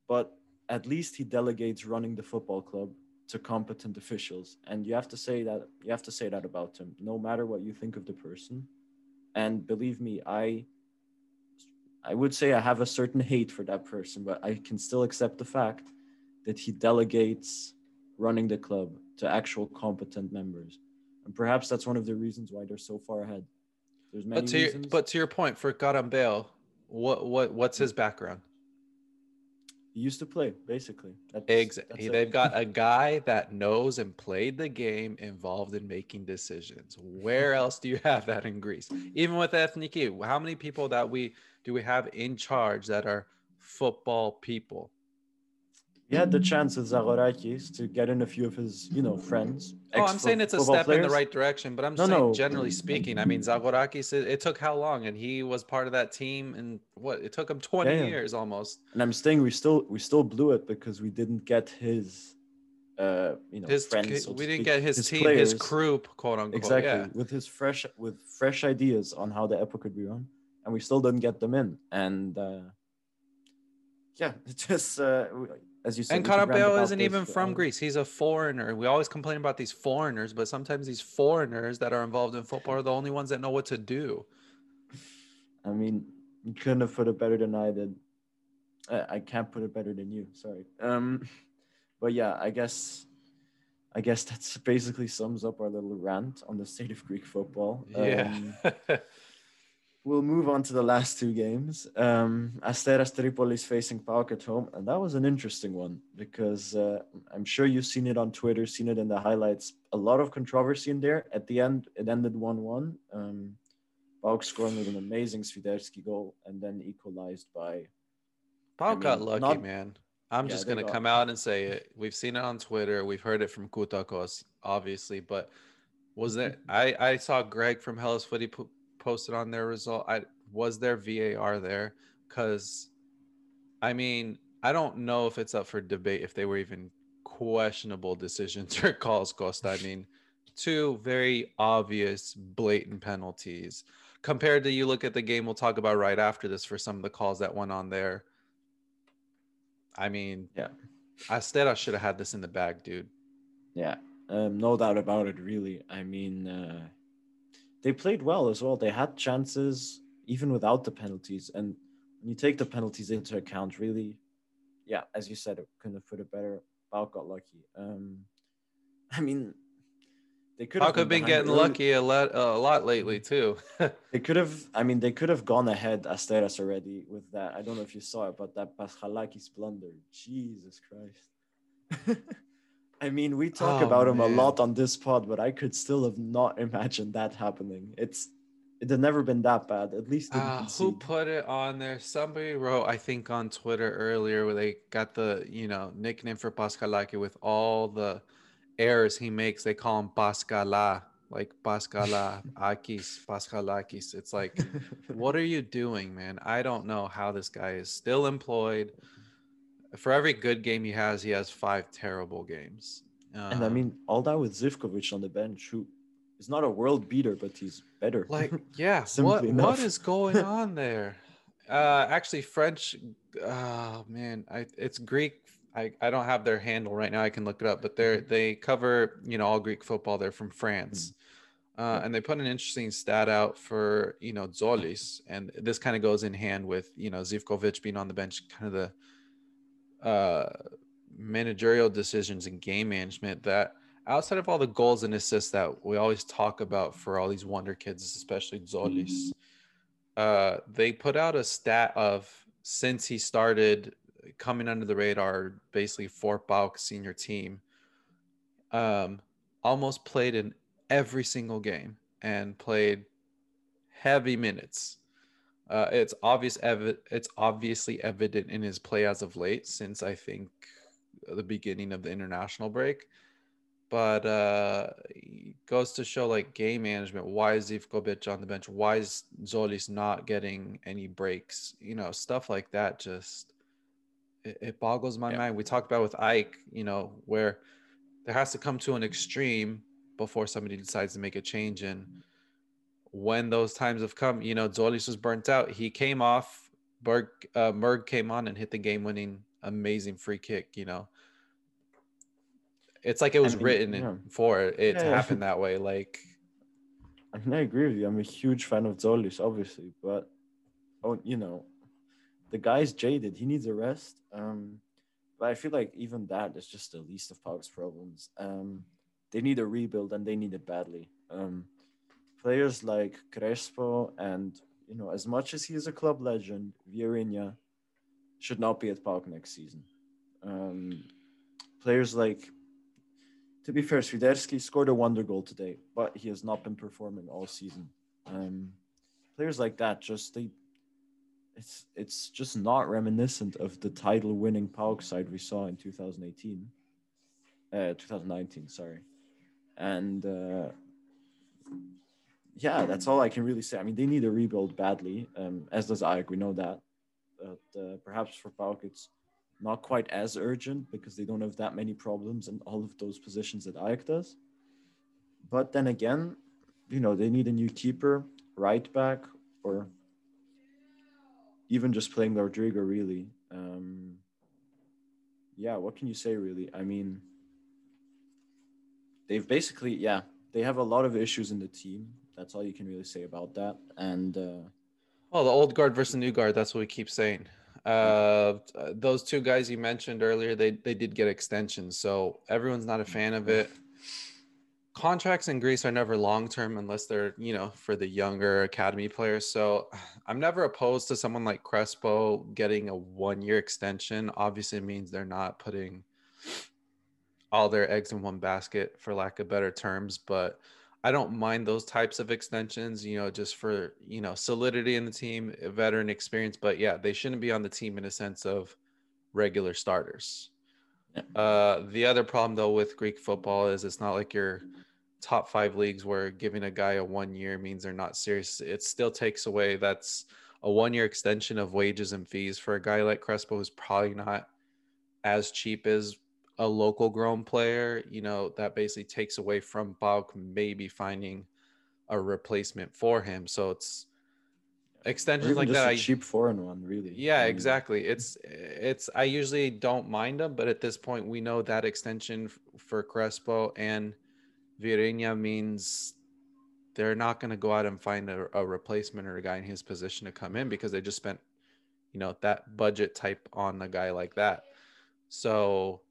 But at least he delegates running the football club to competent officials, and you have to say that you have to say that about him, no matter what you think of the person. And believe me, I I would say I have a certain hate for that person, but I can still accept the fact that he delegates running the club to actual competent members. And perhaps that's one of the reasons why they're so far ahead. There's many But to your, but to your point, for Karembeu, what what what's his background? he used to play, basically. That's, Exactly. that's. They've got a guy that knows and played the game involved in making decisions. Where else do you have that in Greece? Even with Ethniki, how many people that we do we have in charge that are football people? He had the chance with Zagorakis to get in a few of his, you know, friends. Oh, I'm saying it's a step in the right direction, but I'm No, saying no. generally speaking, I mean Zagorakis, it, it took how long? And he was part of that team and what it took him 20 Yeah, yeah. years almost. And I'm saying we still we still blew it because we didn't get his, uh, you know, His friends. so we didn't get his, team, players. his crew, quote unquote. exactly Yeah. with his fresh with fresh ideas on how the epic could be run, and we still didn't get them in. And uh, yeah, just uh, as you said. And we could rant Karembeu about isn't even from hours. Greece. He's a foreigner. We always complain about these foreigners, but sometimes these foreigners that are involved in football are the only ones that know what to do. I mean, you couldn't have put it better than I did. I, I can't put it better than you. Sorry. Um, but yeah, I guess I guess that's basically sums up our little rant on the state of Greek football. Yeah. Um, we'll move on to the last two games. Um, Asteras Tripolis facing PAOK at home, and that was an interesting one because uh, I'm sure you've seen it on Twitter, seen it in the highlights. A lot of controversy in there. At the end, it ended one-one. Um, PAOK scoring with an amazing Swiderski goal, and then equalized by. PAOK I got lucky, not- man. I'm Yeah, just gonna come out and say it. We've seen it on Twitter. We've heard it from Kutakos, obviously. But was there? I I saw Greg from Hellas Footy po- posted on their result. I was there VAR there because, I mean, I don't know if it's up for debate if they were even questionable decisions or calls. Costa. I mean, two very obvious, blatant penalties compared to you look at the game we'll talk about right after this for some of the calls that went on there. I mean, Yeah. Astera should have had this in the bag, dude. Yeah, um, no doubt about it. Really, I mean, uh, they played well as well. They had chances even without the penalties, and when you take the penalties into account, really, yeah, as you said, it couldn't have put it better. Bao got lucky. Um, I mean, they could Pac have been behind getting early- lucky a lot, a lot lately too. They could have. I mean, they could have gone ahead Asteras already with that. I don't know if you saw it, but that Paschalakis blunder. Jesus Christ. I mean, we talk Oh, about him a lot on this pod, but I could still have not imagined that happening. It's it had never been that bad. At least Uh, who put it on there? Somebody wrote, I think, on Twitter earlier where they got the you know nickname for Pascalaki with all the errors he makes. They call him Pascala, like Pascala Akis, Paschalakis. It's like, what are you doing, man? I don't know how this guy is still employed. For every good game he has, he has five terrible games. and I Um, mean, all that with Zivkovic on the bench, who is not a world beater, but he's better. like yeah what what is going on there? Uh actually french oh man i it's greek. I i don't have their handle right now. I can look it up but they're they cover you know all greek football. They're from france. Uh, and they put an interesting stat out for you know Tzolis, and this kind of goes in hand with you know Zivkovic being on the bench, kind of the uh, managerial decisions and game management that outside of all the goals and assists that we always talk about for all these wonder kids, especially Tzolis, uh, they put out a stat of since he started coming under the radar, basically for PAOK senior team, um, almost played in every single game and played heavy minutes. Uh, it's obvious. Evi- it's obviously evident in his play as of late, since I think the beginning of the international break. But uh, goes to show like game management. Why is Zivkovic on the bench? Why is Tzolis not getting any breaks? You know, stuff like that. Just it, it boggles my Yeah. mind. We talked about with AEK. You know, where there has to come to an extreme before somebody decides to make a change. And when those times have come, you know, Tzolis was burnt out. He came off. Berg, uh, Murg came on and hit the game-winning, amazing free kick. You know, it's like it was mean, written yeah. for it Yeah, to yeah. happen that way. Like, I mean, I agree with you. I'm a huge fan of Tzolis, obviously, but oh, you know, the guy's jaded. He needs a rest. Um, but I feel like even that is just the least of PAOK's problems. Um, they need a rebuild, and they need it badly. Um, players like Crespo and you know, as much as he is a club legend, Vieirinha should not be at PAOK next season. Um, players like to be fair, Swiderski scored a wonder goal today, but he has not been performing all season. Um, players like that just they, it's it's just not reminiscent of the title-winning PAOK side we saw in 2018, uh, 2019, sorry, and uh, yeah, that's all I can really say. I mean, they need a rebuild badly, um, as does Ajax. We know that, but uh, perhaps for PAOK it's not quite as urgent because they don't have that many problems in all of those positions that Ajax does. But then again, you know, they need a new keeper, right back, or even just playing Rodrigo, really. Um, yeah, what can you say, really? I mean, they've basically, yeah, they have a lot of issues in the team. That's all you can really say about that. And uh, well, the old guard versus the new guard. That's what we keep saying. Uh, those two guys you mentioned earlier, they they did get extensions, so everyone's not a fan of it. contracts in Greece are never long term unless they're, you know, for the younger academy players. So I'm never opposed to someone like Crespo getting a one year extension. Obviously, it means they're not putting all their eggs in one basket, for lack of better terms. But I don't mind those types of extensions, you know, just for, you know, solidity in the team, veteran experience. But yeah, they shouldn't be on the team in a sense of regular starters. Uh, the other problem though with Greek football is it's not like your top five leagues where giving a guy a one year means they're not serious. It still takes away that's a one year extension of wages and fees for a guy like Crespo who's probably not as cheap as a local grown player. You know, that basically takes away from PAOK maybe finding a replacement for him. So it's extensions like that. A cheap foreign one, really. Yeah, I mean, exactly. It's it's. I usually don't mind them, but at this point, we know that extension for Crespo and Vieirinha means they're not going to go out and find a, a, replacement or a guy in his position to come in because they just spent, you know, that budget type on a guy like that. So,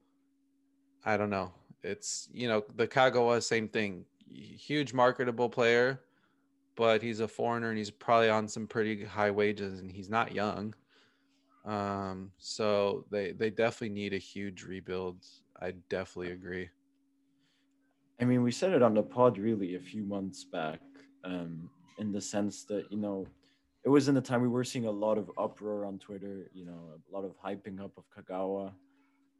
I don't know. It's you know the Kagawa same thing. Huge marketable player but he's a foreigner and he's probably on some pretty high wages and he's not young. Um, so they they definitely need a huge rebuild. I definitely agree. I mean, we said it on the pod really a few months back, um, in the sense that you know, it was in the time we were seeing a lot of uproar on Twitter. You know, a lot of hyping up of Kagawa.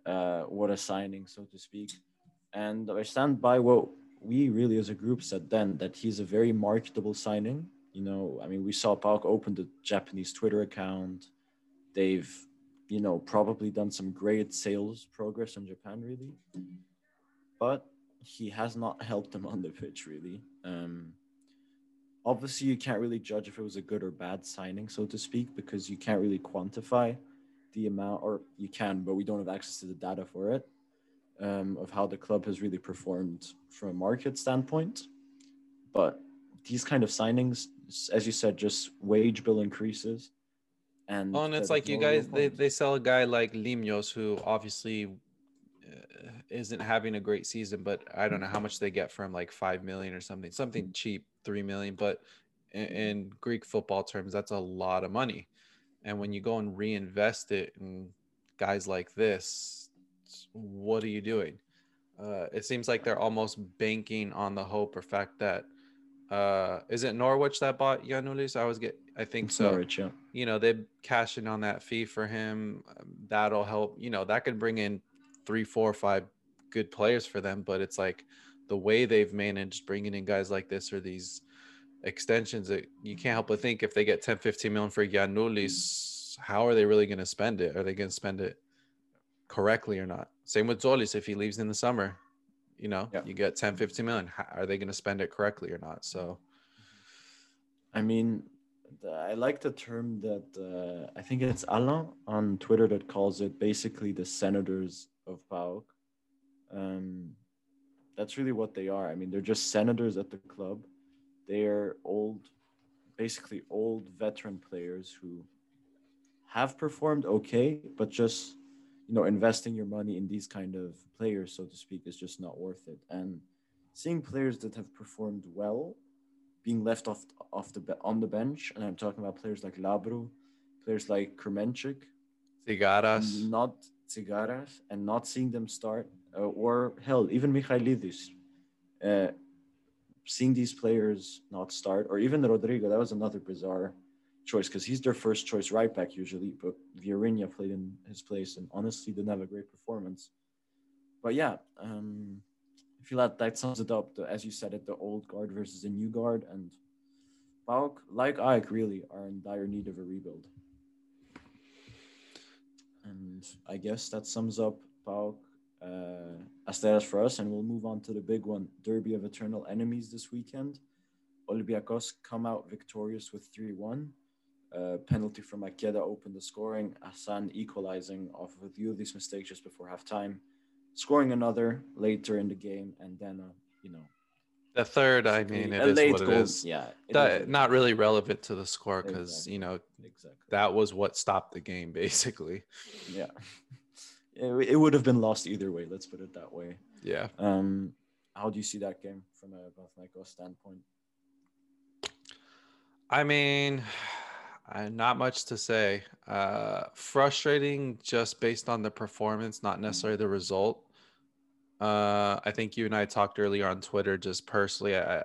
Uh, what a signing, so to speak. And I stand by what we really as a group said then that he's a very marketable signing. You know, I mean, we saw PAOK open the Japanese Twitter account. They've, you know, probably done some great sales progress in Japan, really. But he has not helped them on the pitch, really. Um, obviously, you can't really judge if it was a good or bad signing, so to speak, because you can't really quantify the amount, or you can, but we don't have access to the data for it um, of how the club has really performed from a market standpoint. But these kind of signings, as you said, just wage bill increases. And, oh, and it's like you guys, they, they sell a guy like Limnios, who obviously uh, isn't having a great season, but I don't know how much they get from like 5 million or something, something cheap, 3 million. But in, in Greek football terms, that's a lot of money. And when you go and reinvest it in guys like this, what are you doing? Uh, it seems like they're almost banking on the hope or fact that uh, is it Norwich that bought Giannoulis? I always get, I think it's so. Norwich, yeah. You know, they cash in on that fee for him. Um, that'll help. You know, that could bring in three, four, five good players for them. But it's like the way they've managed bringing in guys like this or these extensions that you can't help but think if they get 10, 15 million for Giannoulis, how are they really going to spend it? Are they going to spend it correctly or not? Same with Tzolis. If he leaves in the summer, you know, yeah. you get 10, 15 million. How, are they going to spend it correctly or not? So, I mean, I like the term that uh, I think it's Alain on Twitter that calls it basically the senators of PAOK. Um, that's really what they are. I mean, they're just senators at the club. They're old, basically old veteran players who have performed okay, but just you know investing your money in these kind of players so to speak is just not worth it and seeing players that have performed well being left off off the on the bench and i'm talking about players like labru players like Krmenčík, Tsigaras. not Tsigaras and not seeing them start uh, or hell even Michailidis uh, seeing these players not start or even Rodrigo that was another bizarre choice because he's their first choice right back usually. But Vieirinha played in his place and honestly didn't have a great performance. But yeah, um, I feel that that sums it up. The, as you said it, the old guard versus the new guard, and PAOK, like AEK, really are in dire need of a rebuild. And I guess that sums up PAOK uh, Asteras for us, and we'll move on to the big one, Derby of Eternal Enemies this weekend. Olympiacos come out victorious with 3 1 penalty from Macheda opened the scoring. Hassan equalizing off of a few of these mistakes just before halftime, scoring another later in the game, and then uh, you know. The third, I mean, it is what it goal, is. Yeah, that, not really relevant to the score because exactly. you know exactly. that was what stopped the game, basically. Yeah, it, it would have been lost either way. Let's put it that way. Yeah. Um, how do you see that game from a Panathinaikos standpoint? I mean, I, not much to say. Uh, frustrating just based on the performance, not necessarily the result. Uh, I think you and I talked earlier on Twitter. Just personally, I,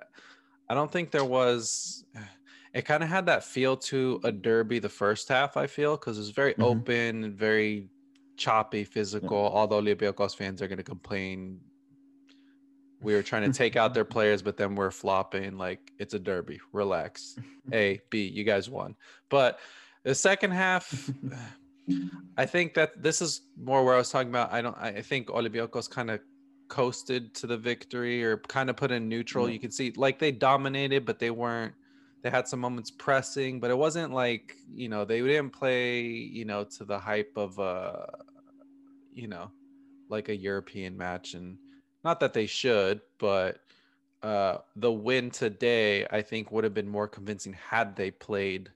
I don't think there was. It kind of had that feel to a derby the first half. I feel because it was very mm-hmm. open, very choppy, physical. Yeah. Although Olympiacos fans are going to complain, we were trying to take out their players, but then we're flopping. Like it's a derby. Relax. A, B, you guys won. But the second half, I think that this is more where I was talking about. I don't. I think Olympiacos kind of coasted to the victory or kind of put in neutral. Mm-hmm. You can see like they dominated, but they weren't. They had some moments pressing, but it wasn't like you know they didn't play you know to the hype of uh you know, like a European match. And not that they should, but uh, the win today, I think, would have been more convincing had they played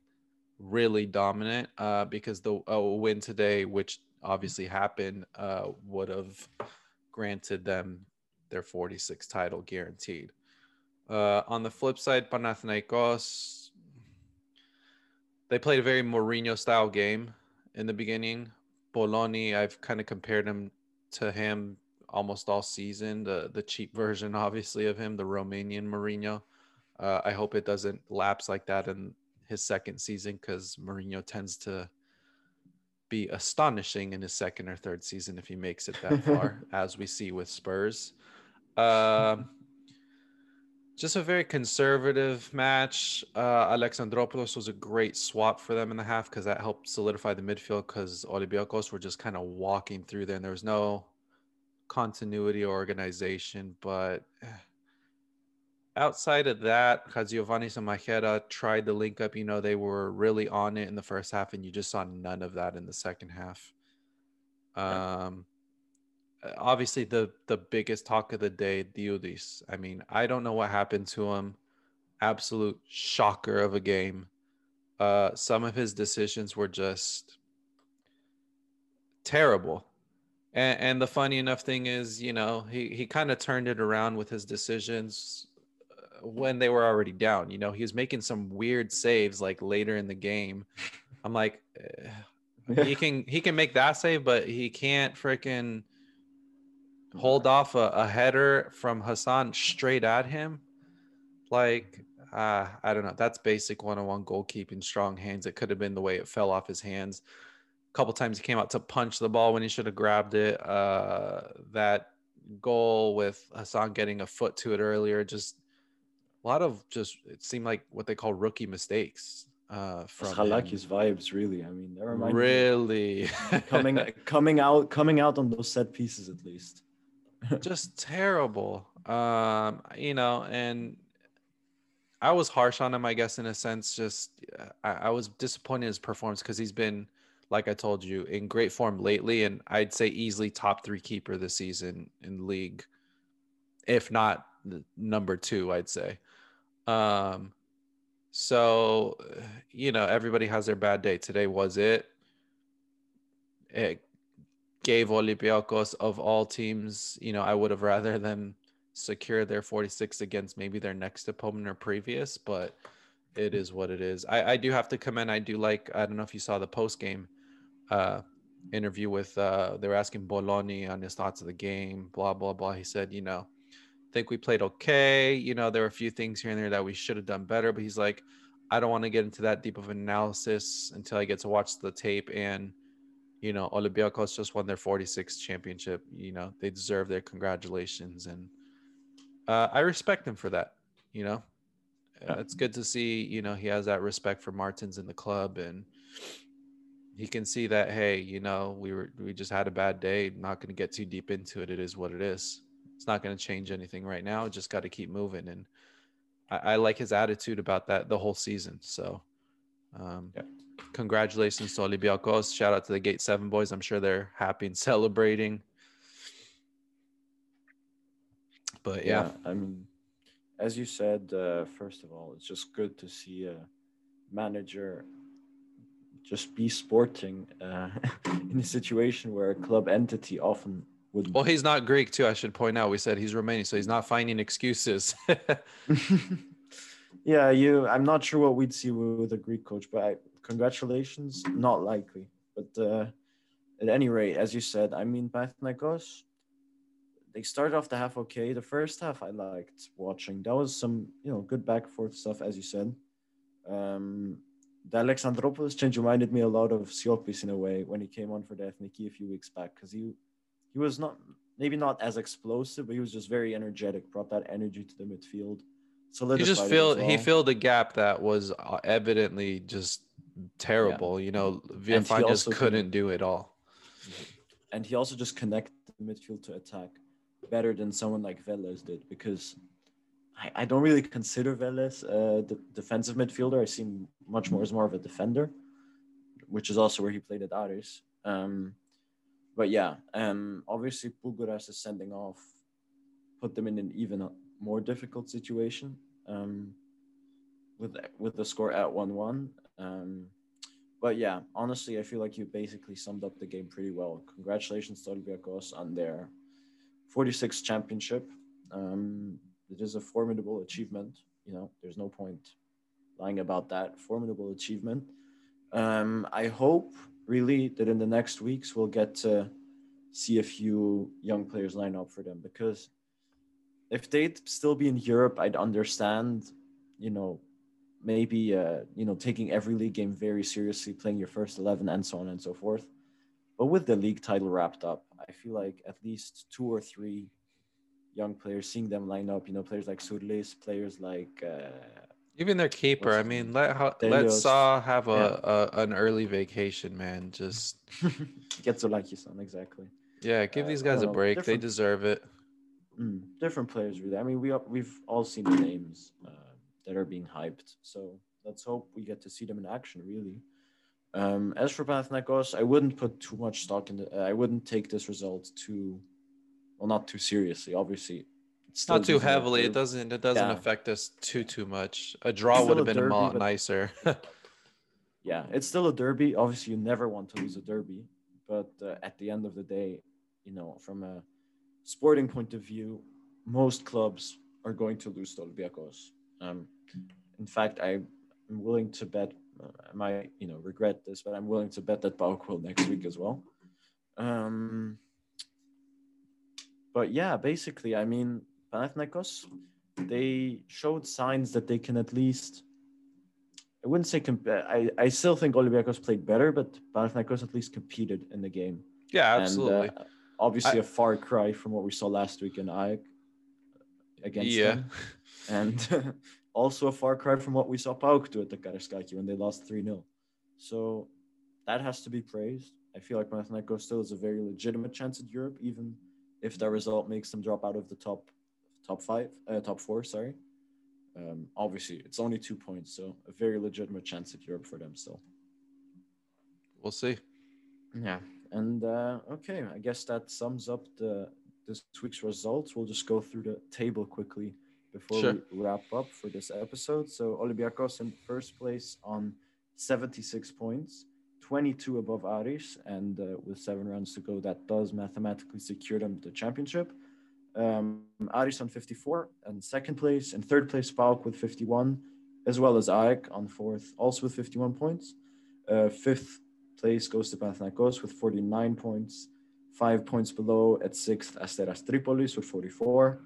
really dominant. Uh, because the uh, win today, which obviously happened, uh, would have granted them their 46 title guaranteed. Uh, on the flip side, Panathinaikos, they played a very Mourinho style game in the beginning. Bölöni, I've kind of compared him to him almost all season. The the cheap version, obviously, of him, the Romanian Mourinho. Uh, I hope it doesn't lapse like that in his second season because Mourinho tends to be astonishing in his second or third season if he makes it that far, as we see with Spurs. Um, just a very conservative match. Uh, Alexandropoulos was a great swap for them in the half because that helped solidify the midfield because Olympiacos were just kind of walking through there and there was no continuity or organization. But eh, outside of that, Giovanni and Macheda tried to link up. You know, they were really on it in the first half and you just saw none of that in the second half. Um, obviously the the biggest talk of the day, Dioudis. I mean, I don't know what happened to him. Absolute shocker of a game. Uh, some of his decisions were just terrible. And, and the funny enough thing is, you know, he, he kind of turned it around with his decisions uh, when they were already down. You know, he was making some weird saves like later in the game. I'm like, eh, he can he can make that save, but he can't freaking hold off a, a header from Hassan straight at him. Like, uh, I don't know. That's basic one-on-one goalkeeping, strong hands. It could have been the way it fell off his hands. A couple times he came out to punch the ball when he should have grabbed it. Uh, that goal with Hassan getting a foot to it earlier, just a lot of just it seemed like what they call rookie mistakes. Uh, from Halaki's vibes, really. I mean, never mind. Really coming coming out coming out on those set pieces at least just terrible. Um, you know, and I was harsh on him, I guess, in a sense. Just I, I was disappointed in his performance because he's been, like I told you, in great form lately, and I'd say easily top three keeper this season in league, if not number two, I'd say. Um, so you know, everybody has their bad day. Today was it. It gave Olympiacos of all teams, you know, I would have rather them secure their 46 against maybe their next opponent or previous, but it is what it is. I, I do have to commend. I do like. I don't know if you saw the post game uh, interview with. Uh, they were asking Bölöni on his thoughts of the game. Blah blah blah. He said, you know, think we played okay. You know, there were a few things here and there that we should have done better. But he's like, I don't want to get into that deep of analysis until I get to watch the tape and you know, Olympiacos just won their 46th championship. You know, they deserve their congratulations, and uh, I respect him for that. You know, yeah. it's good to see. You know, he has that respect for Martins in the club, and he can see that. Hey, you know, we were we just had a bad day. Not going to get too deep into it. It is what it is. It's not going to change anything right now. Just got to keep moving, and I, I like his attitude about that the whole season. So, um, yeah congratulations to Olympiacos. Shout out to the Gate 7 boys. I'm sure they're happy and celebrating. But yeah. yeah I mean, as you said, uh, first of all, it's just good to see a manager just be sporting uh, in a situation where a club entity often would. Well, he's not Greek too. I should point out. We said he's Romanian, so he's not finding excuses. yeah, you. I'm not sure what we'd see with a Greek coach, but I, congratulations. Not likely, but uh, at any rate, as you said, I mean, Panathinaikos. They started off the half okay. The first half I liked watching. That was some, you know, good back and forth stuff, as you said. Um, the Alexandropoulos change reminded me a lot of Siopis in a way when he came on for the Ethniki a few weeks back because he he was not maybe not as explosive, but he was just very energetic, brought that energy to the midfield. So he just filled well. he filled a gap that was uh, evidently just terrible. Yeah. You know, Villafaña just couldn't do it all. And he also just connected the midfield to attack better than someone like Velez did because I, I don't really consider Velez a defensive midfielder. I see him much more as more of a defender, which is also where he played at Aris. Um, but yeah, um, obviously Poungouras is sending off, put them in an even more difficult situation um, with with the score at one one. Um, but yeah, honestly, I feel like you basically summed up the game pretty well. Congratulations to Olympiacos on their 46th championship. Um, it is a formidable achievement. You know, there's no point lying about that. Formidable achievement. Um, I hope really that in the next weeks we'll get to see a few young players line up for them because if they'd still be in Europe, I'd understand, you know, maybe uh, you know taking every league game very seriously, playing your first eleven, and so on and so forth. But with the league title wrapped up, I feel like at least two or three young players, seeing them line up, you know, players like Surlis, players like uh, even their keeper. I mean, let let Sá have a, yeah. a, an early vacation, man. Just get to like your son, exactly. Yeah, give uh, these guys a break. They deserve it. Mm, different players, really. I mean, we we've all seen the names uh, that are being hyped, so let's hope we get to see them in action, really. Um, as for Panathinaikos, I wouldn't put too much stock in the. Uh, I wouldn't take this result too, well, not too seriously. Obviously, it's not too heavily. It doesn't. It doesn't yeah. affect us too too much. A draw would have been derby, a lot nicer. yeah, it's still a derby. Obviously, you never want to lose a derby, but uh, at the end of the day, you know, from a sporting point of view, most clubs are going to lose to Olympiacos. Um, in fact, I'm willing to bet I might, you know, regret this, but I'm willing to bet that PAOK will next week as well. Um, but yeah, basically, I mean, Panathinaikos, they showed signs that they can at least. I wouldn't say comp- I, I still think Olympiacos played better, but Panathinaikos at least competed in the game. Yeah, absolutely. And, uh, obviously, I, a far cry from what we saw last week in AEK against yeah. them. And also a far cry from what we saw PAOK do at the Karaiskaki when they lost 3 0. So that has to be praised. I feel like Panathinaikos still has a very legitimate chance at Europe, even if that result makes them drop out of the top top five, uh, top four. Sorry. Um, obviously, it's only two points, so a very legitimate chance at Europe for them still. We'll see. Yeah, and uh, okay, I guess that sums up the this week's results. We'll just go through the table quickly before sure. we wrap up for this episode. So Olympiacos in first place on 76 points, 22 above Aris, and uh, with seven rounds to go, that does mathematically secure them the championship. Um, Aris on 54 and second place, and third place PAOK with 51, as well as AEK on fourth, also with 51 points. Uh, fifth place goes to Panathinaikos with 49 points. Five points below at sixth, Asteras Tripolis with 44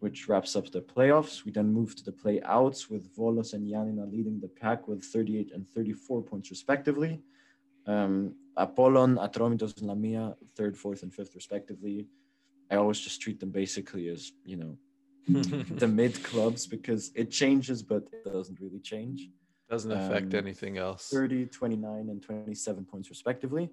which wraps up the playoffs. We then move to the playouts with Volos and Giannina leading the pack with 38 and 34 points respectively. Um, Apollon, Atromitos, and Lamia, third, fourth, and fifth respectively. I always just treat them basically as, you know, the mid clubs because it changes, but it doesn't really change. Doesn't affect um, anything else. 30, 29, and 27 points respectively.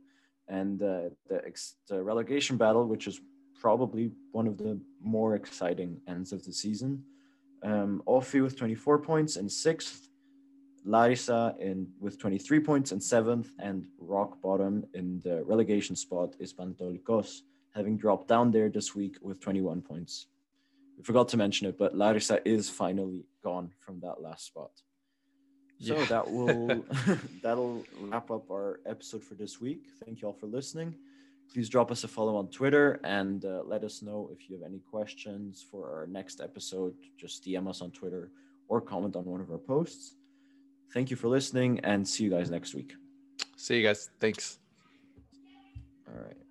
And uh, the, ex- the relegation battle, which is probably one of the more exciting ends of the season. Um, OFI with 24 points and sixth, Larissa in with 23 points and seventh, and rock bottom in the relegation spot is Panetolikos, having dropped down there this week with 21 points. We forgot to mention it, but Larissa is finally gone from that last spot. So yeah. that will that'll wrap up our episode for this week. Thank you all for listening. please drop us a follow on Twitter and uh, let us know if you have any questions for our next episode. Just DM us on Twitter or comment on one of our posts. Thank you for listening and see you guys next week. See you guys. Thanks. All right.